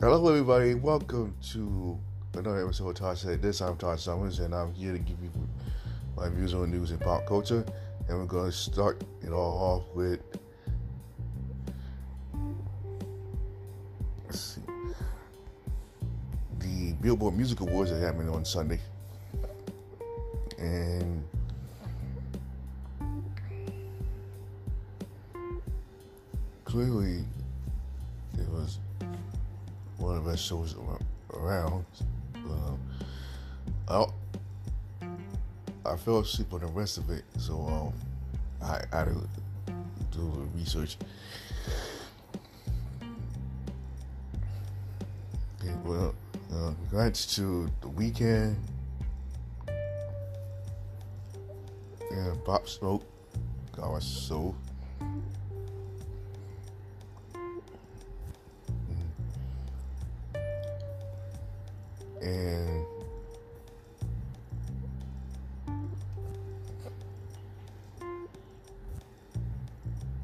Hello, everybody. Welcome to another episode of Todd Said This. I'm Todd Summers, and I'm here to give you my views on news and pop culture. And we're going to start it all off with. See. The Billboard Music Awards are happening on Sunday. And. Clearly, of the best shows around. Um, I, I fell asleep on the rest of it, so um, I, had to do little research. Okay, well, uh, congrats to the Weeknd. and Pop Smoke. God, so. And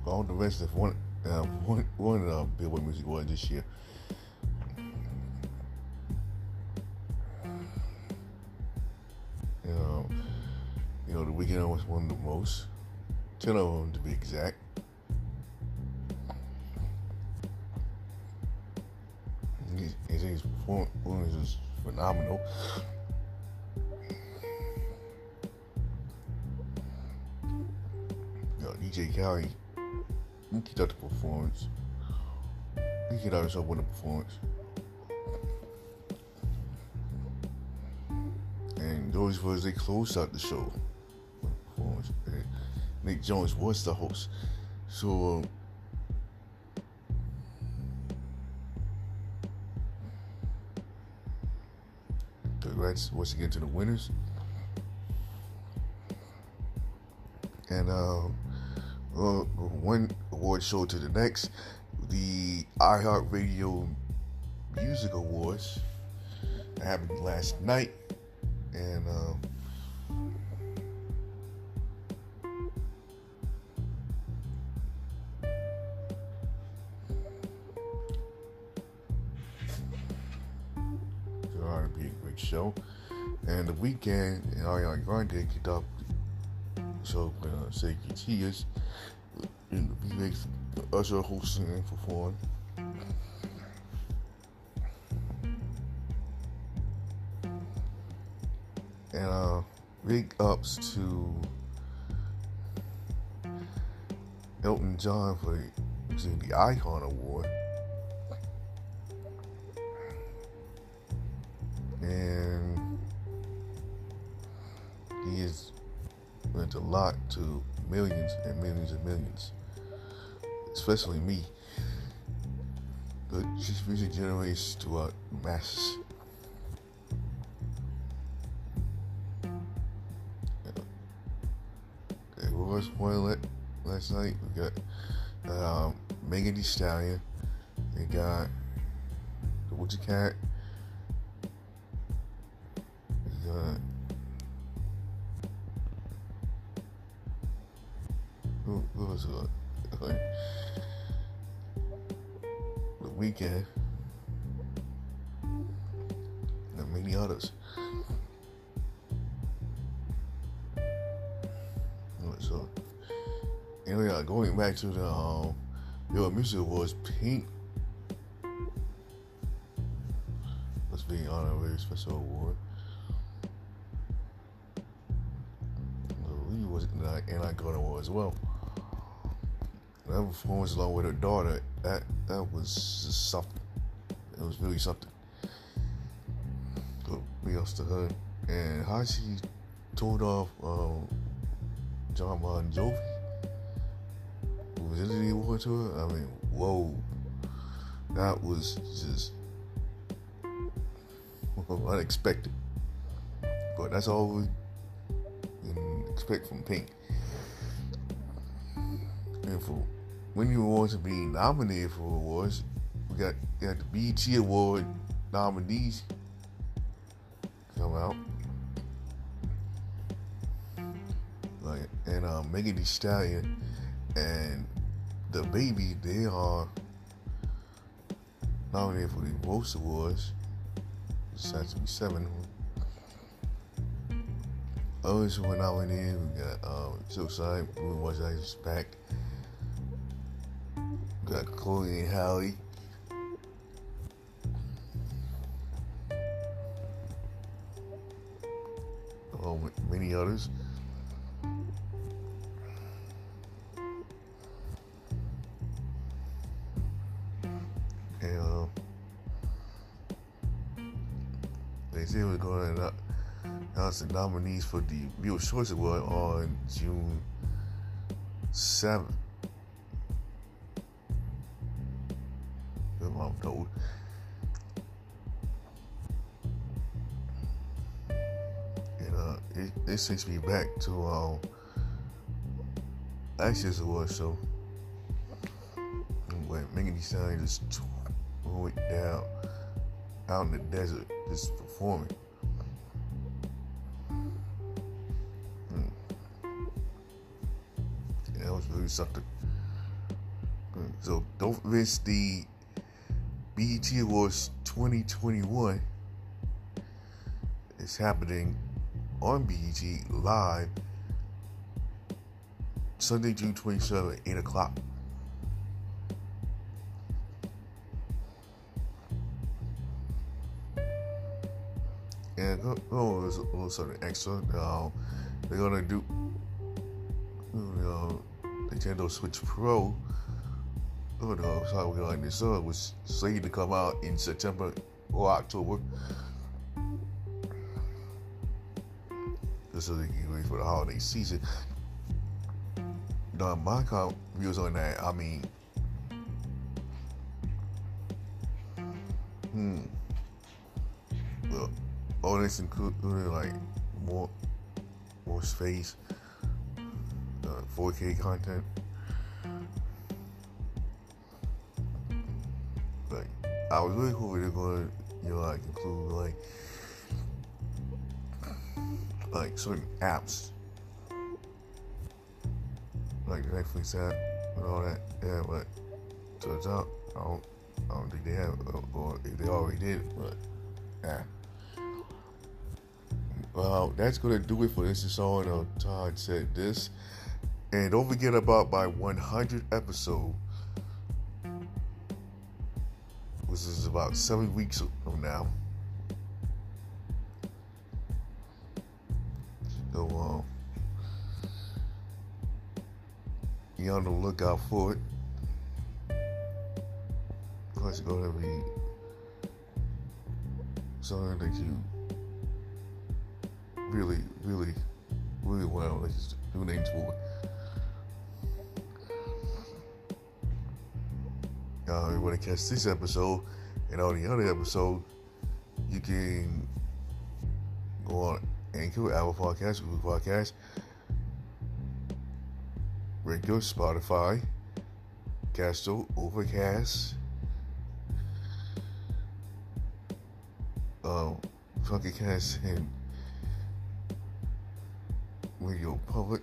all the rest of one uh, one one of the Billboard Music Awards this year. You know, you know, the Weeknd was one of the most, ten of them to be exact. His, his performance was phenomenal. Know, DJ Khaled, he conducted the performance. He conducted himself with a performance. And those was they closed out the show. Nick Jonas was the host. So um, congrats once again to the winners. And uh, uh, one award show to the next, the iHeartRadio Music Awards happened last night, and. Uh, great show. And the Weeknd, and Ariana Grande the show with uh, Sacred Tears. And the makes Usher hosting and performing. And uh, big ups to Elton John for receiving the Icon Award. And he has meant a lot to millions and millions and millions, especially me. But just music generates to our masses. It was one last night. We got um, Megan Thee Stallion. They got the Woodsy Cat. Who, who was it? Like, the Weeknd and many others. So, anyway, uh, going back to the um, Your Music Awards, Pink was being honored with a special award. was and I got award as well. That performance along with her daughter, that that was just something. It was really something. But we else to her and how she told off um, John Bon Jovi. Was it the to her? I mean, whoa, that was just unexpected. But that's all we can expect from Pink. And for when you want to be nominated for awards, we got, got the BET Award nominees come out. Like and um, Megan Thee Stallion and DaBaby, they are nominated for the most awards. There's to be seven Others who were nominated, we got um, Suicide, Blue Was Ice Back. Got Chloe and Halle. Along with many others. And uh, they said we're going to announce the nominees for the People's Choice Award on June 7th. I'm told. And uh, it, it takes me back to um, Access Award show when Thee Stallion just went down out in the desert just performing. That was really something. So don't miss the BET Awards 2021. is happening on BET live Sunday, June 27, 8 o'clock. And oh, there's a little something extra. They're gonna do, you know, Nintendo Switch Pro. Oh no, sorry, we're like this uh, was slated to come out in September or October. This is ready for the holiday season. Now, my views on that, I mean, hmm, well, all this including like more, more space 4K content. I was really hoping to, you know, like include like, like certain apps, like Netflix app and all that. Yeah, but turns out I don't, I don't think they have, or if they already did, but yeah. Well, that's gonna do it for this. Is all. Uh, Todd said this. And don't forget about my 100 episode, which is about seven weeks from now. So, um, be on the lookout for it. It's going to be something that you really, really, really want to do names for. Uh, you want to catch this episode and all the other episodes, you can go on Anchor, Apple Podcast, Google Podcast, Radio, Spotify, Castro, Overcast, um, Funky Cast, and Radio Public.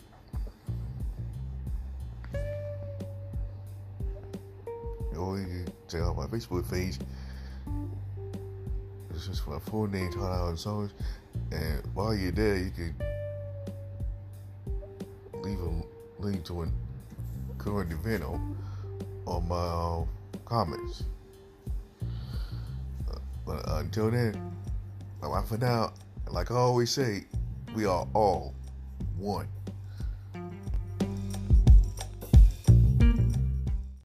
Or you can check out my Facebook page. It's just my full name, Todd Allen Songs. And while you're there, you can leave a link to a current event on, on my uh, comments. Uh, but until then, bye for now. Like I always say, we are all one.